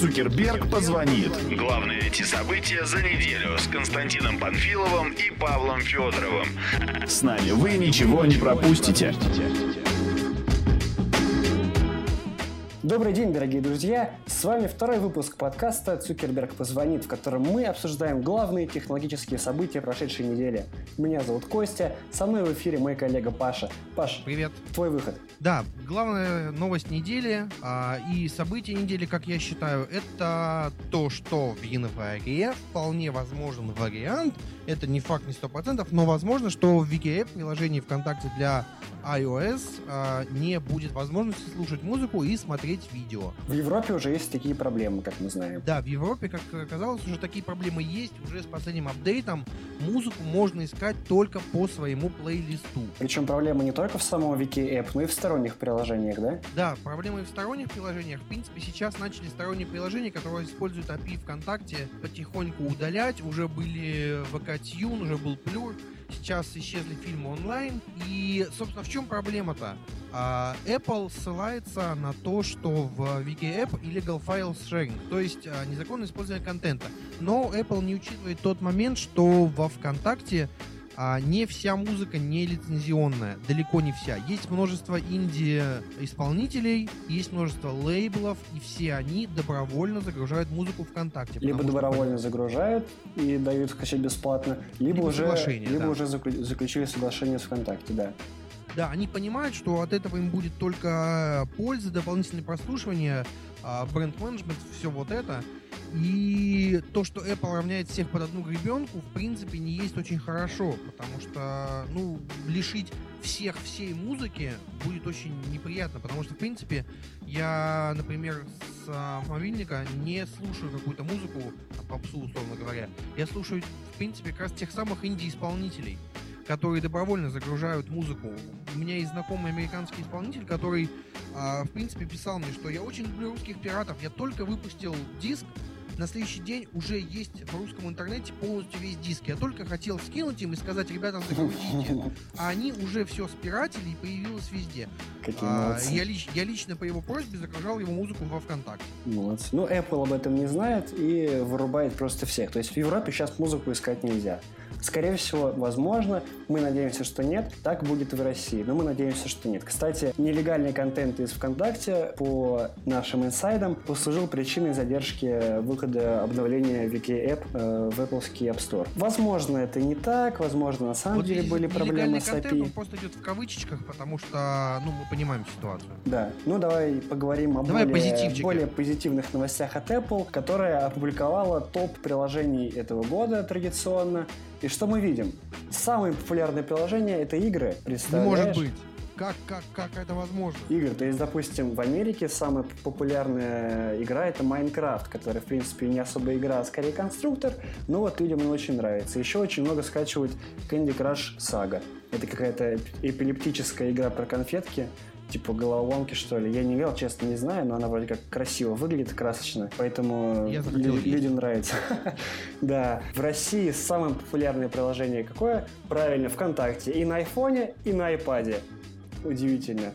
Цукерберг позвонит. Главные эти события за неделю с Константином Панфиловым и Павлом Федоровым. С нами вы ничего не пропустите. Добрый день, дорогие друзья! С вами второй выпуск подкаста «Цукерберг позвонит», в котором мы обсуждаем главные технологические события прошедшей недели. Меня зовут Костя, со мной в эфире мой коллега Паша. Паш, Привет. твой выход. Да, главная новость недели а, и событие недели, как я считаю, это то, что в январе вполне возможен вариант, это не факт, не 100%, но возможно, что в VKApp, приложении ВКонтакте для iOS, а, не будет возможности слушать музыку и смотреть видео. В Европе уже есть такие проблемы, как мы знаем. Да, в Европе, как оказалось, уже такие проблемы есть. Уже с последним апдейтом музыку можно искать только по своему плейлисту. Причем проблема не только в самом Wiki App, но и в сторонних приложениях, да? Да, проблемы и в сторонних приложениях. В принципе, сейчас начали сторонние приложения, которые используют API ВКонтакте, потихоньку удалять. Уже были VK-Tune, уже был Plur. Сейчас исчезли фильмы онлайн. И, собственно, в чем проблема-то? А, Apple ссылается на то, что в Wiki App illegal file sharing, то есть а, незаконное использование контента. Но Apple не учитывает тот момент, что во ВКонтакте а, не вся музыка не лицензионная, далеко не вся. Есть множество инди-исполнителей, есть множество лейблов, и все они добровольно загружают музыку ВКонтакте. Либо потому что- добровольно загружают и дают скачать бесплатно, либо, Либо уже, либо да. уже заклю- заключили соглашение с ВКонтакте, да. Да, они понимают, что от этого им будет только польза, дополнительное прослушивание, а, бренд-менеджмент, все вот это. И то, что Apple равняет всех под одну гребенку, в принципе, не есть очень хорошо, потому что, ну, лишить всех всей музыки будет очень неприятно, потому что, в принципе, я, например, с а, мобильника не слушаю какую-то музыку, попсу, условно говоря. Я слушаю, в принципе, как раз тех самых инди-исполнителей которые добровольно загружают музыку. У меня есть знакомый американский исполнитель, который, а, в принципе, писал мне, что я очень люблю русских пиратов. Я только выпустил диск, на следующий день уже есть в русском интернете полностью весь диск. Я только хотел скинуть им и сказать, ребята, загрузите. А они уже все спиратили и появилось везде. Какие А, я, лич- я лично по его просьбе загружал его музыку во ВКонтакте. Молодцы. Ну, Apple об этом не знает и вырубает просто всех. То есть в Европе сейчас музыку искать нельзя. Скорее всего, возможно, мы надеемся, что нет, так будет и в России, но мы надеемся, что нет. Кстати, нелегальный контент из ВКонтакте по нашим инсайдам послужил причиной задержки выхода обновления VK App э, в Apple App Store. Возможно, это не так, возможно, на самом Вот деле были проблемы с API. он просто идет в кавычках, потому что, ну, мы понимаем ситуацию. Да, ну давай поговорим о Давай более, более позитивных новостях от Apple, которая опубликовала топ приложений этого года традиционно. И что мы видим? Самые популярные приложения это игры, Не представляешь? может быть. Как, как, как это возможно? Игры, то есть, допустим, в Америке самая популярная игра это Майнкрафт, которая, в принципе, не особо игра, а скорее конструктор, но вот людям он очень нравится. Еще очень много скачивают Candy Crush Saga. Это какая-то эпилептическая игра про конфетки, типа головоломки, что ли. Я не играл, честно, не знаю, но она вроде как красиво выглядит, красочно, поэтому лю- людям нравится. Да, в России самое популярное приложение какое? Правильно, ВКонтакте. И на айфоне, и на айпаде. Удивительно.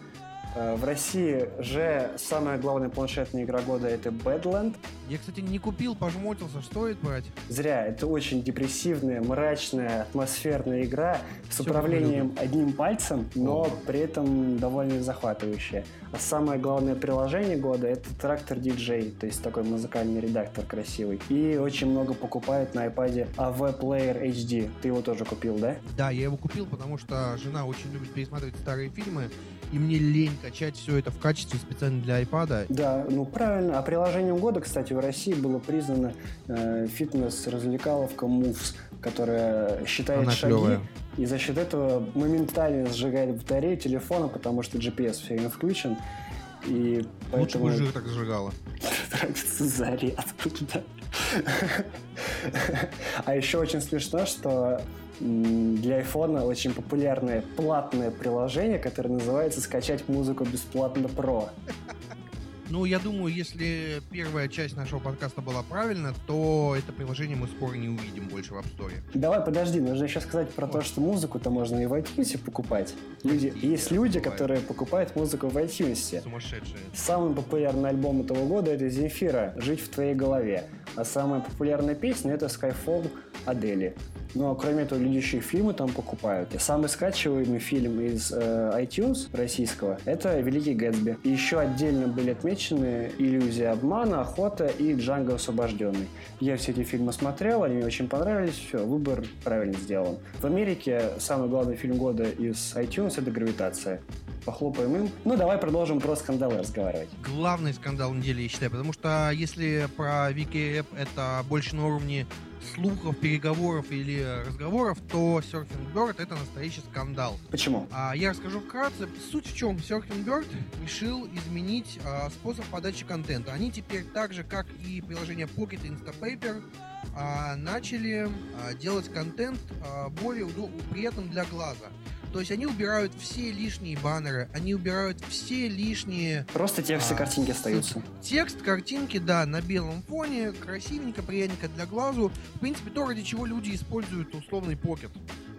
Э, В России же самая главная планшетная игра года это Badland. Я, кстати, не купил, пожмотился. Стоит брать? Зря, это очень депрессивная, мрачная, атмосферная игра с Всё управлением одним пальцем, но О. при этом довольно захватывающая. А самое главное приложение года это трактор DJ, то есть такой музыкальный редактор красивый. И очень много покупает на iPad AV Player HD. Ты его тоже купил, да? Да, я его купил, потому что жена очень любит пересматривать старые фильмы, и мне лень качать все это в качестве специально для iPad. Да, ну правильно. А приложением года, кстати, в России было признано э, фитнес-развлекаловка Moves, которая считает Она шаги клевая. и за счет этого моментально сжигает батарею телефона, потому что GPS все время включен. И Лучше поэтому бы жир так сжигала. тратится заряд. А еще очень смешно, что для айфона очень популярное платное приложение, которое называется «Скачать музыку бесплатно Pro». Ну, я думаю, если первая часть нашего подкаста была правильна, то это приложение мы скоро не увидим больше в App Store. Давай, подожди, нужно еще сказать про то, что музыку-то можно и в iTunes покупать. Люди, iTunes, есть люди, бывает. которые покупают музыку в iTunes. Сумасшедшие. Самый популярный альбом этого года это Земфира «Жить в твоей голове». А самая популярная песня это Skyfall Адели. Ну, а кроме этого, люди еще фильмы там покупают. И самый скачиваемый фильм из э, iTunes российского – это «Великий Гэтсби». И еще отдельно были отмечены «Иллюзия обмана», «Охота» и «Джанго освобожденный». Я все эти фильмы смотрел, они мне очень понравились. Все, выбор правильно сделан. В Америке самый главный фильм года из iTunes – это «Гравитация». Похлопаем им. Ну, давай продолжим про скандалы разговаривать. Главный скандал недели, я считаю, потому что если про Вики это больше на уровне слухов, переговоров или разговоров, то Surfing Bird это настоящий скандал. Почему? А, я расскажу вкратце. Суть в чем? Surfing Bird решил изменить а, способ подачи контента. Они теперь так же, как и приложение Pocket и Instapaper, а, начали а, делать контент а, более удо- приятным для глаза. То есть они убирают все лишние баннеры, они убирают все лишние Просто тексты А, картинки остаются. Текст, картинки, да, на белом фоне, красивенько, приятненько для глазу. В принципе, то, ради чего люди используют условный покет.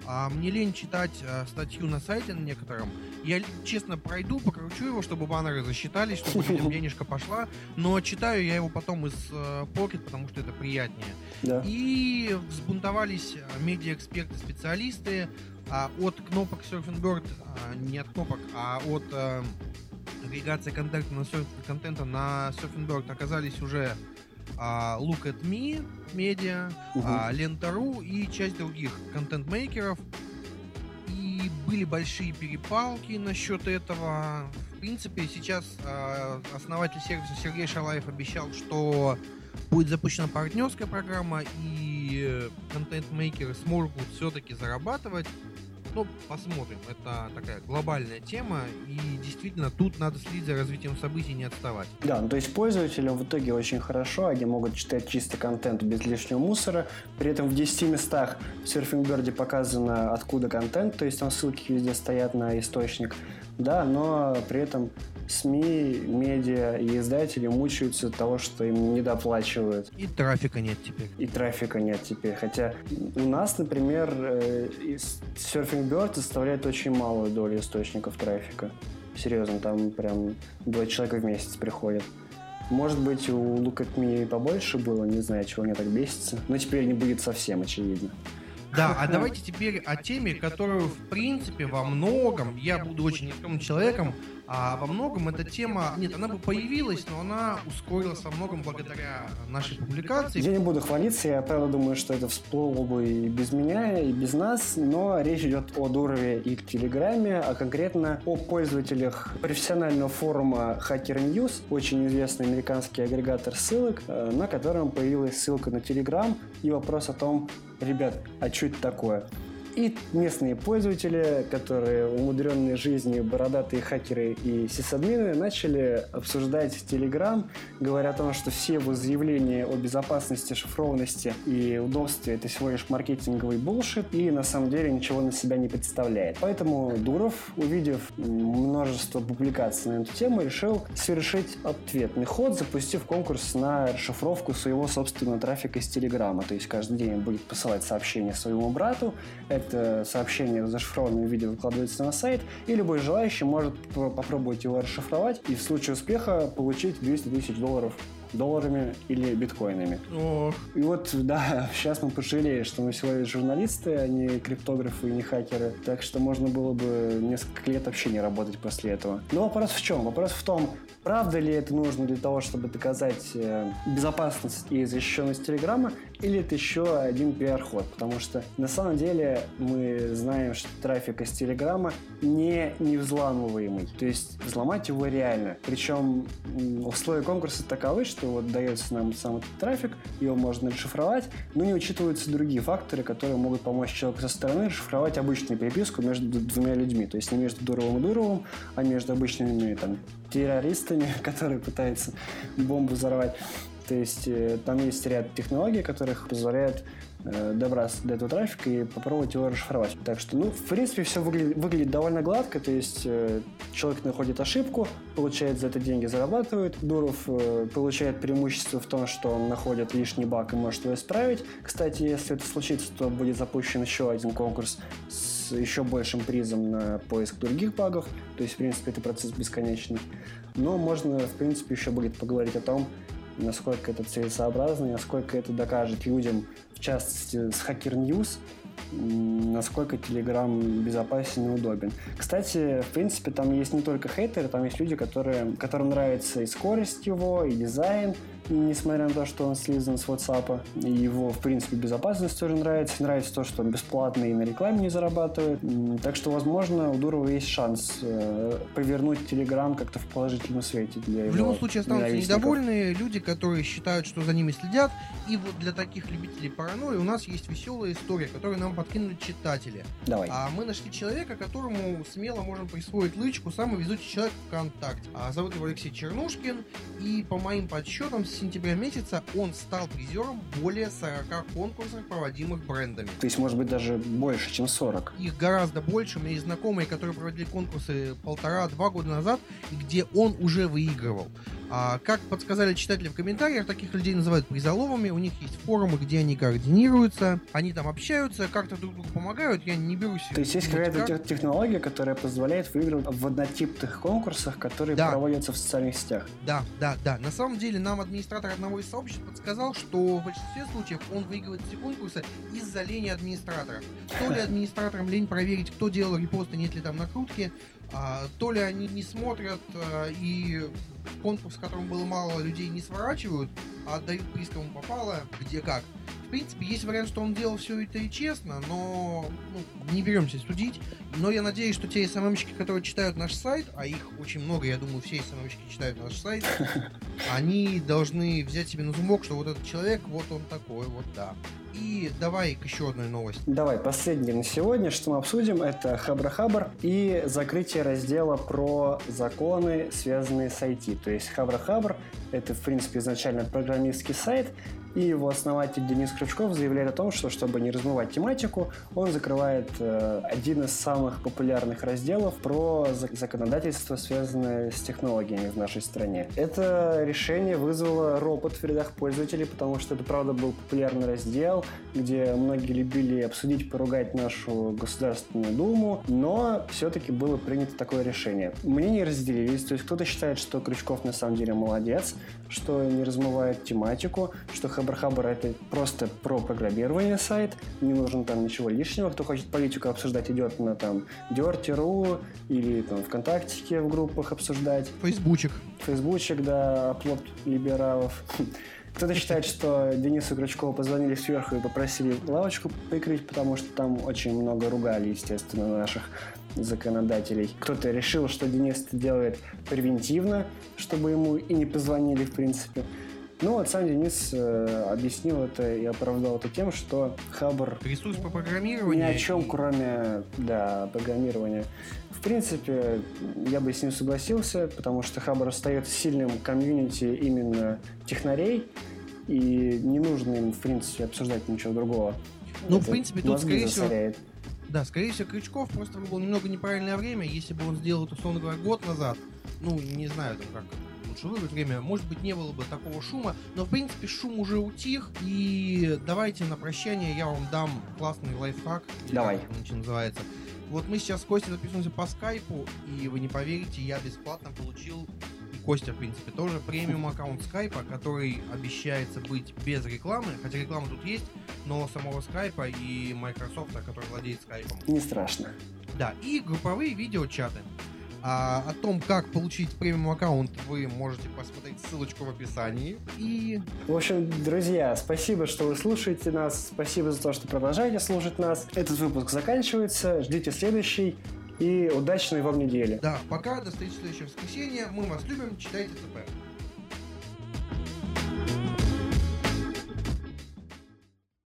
А мне лень читать а, статью на сайте на некотором. Я, честно, пройду, покручу его, чтобы баннеры засчитались, чтобы людям денежка пошла. Но читаю я его потом из э, Pocket, потому что это приятнее. Да. И взбунтовались а, медиа-эксперты, специалисты а, от кнопок Surfing Bird, а, не от кнопок, а от а, агрегации контента на, surf- контента на Surfing Bird оказались уже а, Look at Me, медиа, а, Лента.ру и часть других контент-мейкеров. Были большие перепалки насчет этого. В принципе, сейчас а, основатель сервиса Сергей Шалаев обещал, что будет запущена партнерская программа, и э, контент-мейкеры смогут все-таки зарабатывать. Ну, посмотрим. Это такая глобальная тема, и действительно тут надо следить за развитием событий и не отставать. Да, ну то есть пользователям в итоге очень хорошо, они могут читать чистый контент без лишнего мусора. При этом в 10 местах в Surfing показано, откуда контент, то есть там ссылки везде стоят на источник. Да, но при этом СМИ, медиа и издатели мучаются от того, что им недоплачивают. И трафика нет теперь. И трафика нет теперь. Хотя у нас, например, э, Surfing Bird составляет очень малую долю источников трафика. Серьезно, там прям два человека в месяц приходят. Может быть, у Look at Me побольше было, не знаю, чего они так бесятся. Но теперь не будет совсем, очевидно. Да, а давайте теперь о теме, которую, в принципе, во многом, я буду очень нескромным человеком, а во многом эта тема, нет, она бы появилась, но она ускорилась во многом благодаря нашей публикации. Я не буду хвалиться, я правда думаю, что это всплыло бы и без меня, и без нас, но речь идет о Дурове и Телеграме, а конкретно о пользователях профессионального форума Hacker News, очень известный американский агрегатор ссылок, э, на котором появилась ссылка на Телеграм и вопрос о том, ребят, а что это такое? И местные пользователи, которые умудренные жизнью, бородатые хакеры и сисадмины, начали обсуждать Telegram, говоря о том, что все его заявления о безопасности, шифрованности и удобстве это всего лишь маркетинговый булшит и на самом деле ничего на себя не представляет. Поэтому Дуров, увидев множество публикаций на эту тему, решил совершить ответный ход, запустив конкурс на расшифровку своего собственного трафика из Телеграма. То есть каждый день он будет посылать сообщение своему брату, это сообщение в зашифрованном виде выкладывается на сайт, и любой желающий может попробовать его расшифровать и в случае успеха получить 200 тысяч долларов долларами или биткоинами. Ох, И вот, да, сейчас мы пожалели, что мы всего лишь журналисты, а не криптографы и не хакеры. Так что можно было бы несколько лет вообще не работать после этого. Но вопрос в чем? Вопрос в том, правда ли это нужно для того, чтобы доказать э, безопасность и защищенность Телеграма, или это еще один пиар-ход? Потому что на самом деле мы знаем, что трафик из Телеграма не невзламываемый. То есть взломать его реально. Причем условия конкурса таковы, что вот дается нам сам этот трафик, его можно расшифровать, но не учитываются другие факторы, которые могут помочь человеку со стороны расшифровать обычную переписку между двумя людьми. То есть не между Дуровым и Дуровым, а между обычными там, террористами, которые пытаются бомбу взорвать. То есть э, там есть ряд технологий, которых позволяют э, добраться до этого трафика и попробовать его расшифровать. Так что, ну, в принципе, все выглядит, выглядит довольно гладко, то есть э, человек находит ошибку, получает за это деньги, зарабатывает. Дуров э, получает преимущество в том, что он находит лишний баг и может его исправить. Кстати, если это случится, то будет запущен еще один конкурс с еще большим призом на поиск других багов. То есть, в принципе, это процесс бесконечный. Но можно, в принципе, еще будет поговорить о том, насколько это целесообразно, насколько это докажет людям, в частности, с Hacker News, насколько Telegram безопасен и удобен. Кстати, в принципе, там есть не только хейтеры, там есть люди, которые, которым нравится и скорость его, и дизайн, несмотря на то, что он слизан с WhatsApp. И его, в принципе, безопасность тоже нравится. Нравится то, что он бесплатный и на рекламе не зарабатывает. Так что, возможно, у Дурова есть шанс э, повернуть Telegram как-то в положительном свете для В его любом случае останутся недовольные люди, которые считают, что за ними следят. И вот для таких любителей паранойи у нас есть веселая история, которую нам подкинули читатели. Давай. А мы нашли человека, которому смело можем присвоить лычку «Самый везучий человек ВКонтакте». А зовут его Алексей Чернушкин, и по моим подсчетам сентября месяца он стал призером более 40 конкурсов, проводимых брендами. То есть, может быть, даже больше, чем 40. Их гораздо больше. У меня есть знакомые, которые проводили конкурсы полтора-два года назад, где он уже выигрывал. А, как подсказали читатели в комментариях, таких людей называют призоловыми. У них есть форумы, где они координируются, они там общаются, как-то друг другу помогают. Я не берусь. То есть есть какая-то как. тех- технология, которая позволяет выигрывать в однотипных конкурсах, которые Да. проводятся в социальных сетях. Да, да, да. На самом деле нам администратор одного из сообществ подсказал, что в большинстве случаев он выигрывает эти конкурсы из-за лени администраторов. То ли администраторам лень проверить, кто делал репосты, нет ли там накрутки, а, то ли они не смотрят а, и конкурс, в котором было мало людей, не сворачивают, а отдают кому попало, где как. В принципе, есть вариант, что он делал все это и честно, но ну, не беремся судить. Но я надеюсь, что те СММщики, которые читают наш сайт, а их очень много, я думаю, все СММщики читают наш сайт, они должны взять себе на зумок, что вот этот человек, вот он такой, вот да. И давай еще одной новости. Давай, последнее на сегодня, что мы обсудим, это Хабра-Хабр и закрытие раздела про законы, связанные с IT. То есть Хабра-Хабр — это, в принципе, изначально программистский сайт, и его основатель Денис Крючков заявляет о том, что чтобы не размывать тематику, он закрывает э, один из самых популярных разделов про зак- законодательство, связанное с технологиями в нашей стране. Это решение вызвало ропот в рядах пользователей, потому что это, правда, был популярный раздел, где многие любили обсудить, поругать нашу Государственную Думу, но все-таки было принято такое решение. Мнения разделились, то есть кто-то считает, что Крючков на самом деле молодец, что не размывает тематику, что Хабр-Хабр это просто про программирование сайт, не нужно там ничего лишнего. Кто хочет политику обсуждать, идет на там Dirty.ru или там ВКонтактике в группах обсуждать. Фейсбучик. Фейсбучик, да, оплот либералов. Кто-то считает, что Денису Крючкову позвонили сверху и попросили лавочку прикрыть, потому что там очень много ругали, естественно, наших законодателей. Кто-то решил, что Денис это делает превентивно, чтобы ему и не позвонили, в принципе. Ну вот сам Денис э, объяснил это и оправдал это тем, что Хабр Ресурс по ни программированию. о чем, и- кроме да, программирования. В принципе, я бы с ним согласился, потому что Хабр остается сильным комьюнити именно технарей, и не нужно им, в принципе, обсуждать ничего другого. Ну, в Это принципе, тут, скорее всего, засоряет. Да, скорее всего, Крючков просто выбрал немного неправильное время. Если бы он сделал это, условно говоря, год назад, ну, не знаю, там как лучше выбрать время, может быть, не было бы такого шума, но, в принципе, шум уже утих, и давайте на прощание я вам дам классный лайфхак. Давай. как он называется. Вот мы сейчас с Костей записываемся по скайпу, и вы не поверите, я бесплатно получил, Костя, в принципе, тоже премиум аккаунт скайпа, который обещается быть без рекламы, хотя реклама тут есть, но самого скайпа и Microsoft, который владеет скайпом. Не страшно. Да, и групповые видеочаты. А, о том, как получить премиум аккаунт, вы можете посмотреть ссылочку в описании. И В общем, друзья, спасибо, что вы слушаете нас. Спасибо за то, что продолжаете слушать нас. Этот выпуск заканчивается. Ждите следующий. И удачной вам недели. да, пока, до встречи в следующее воскресенье. Мы вас любим, читайте ЦП.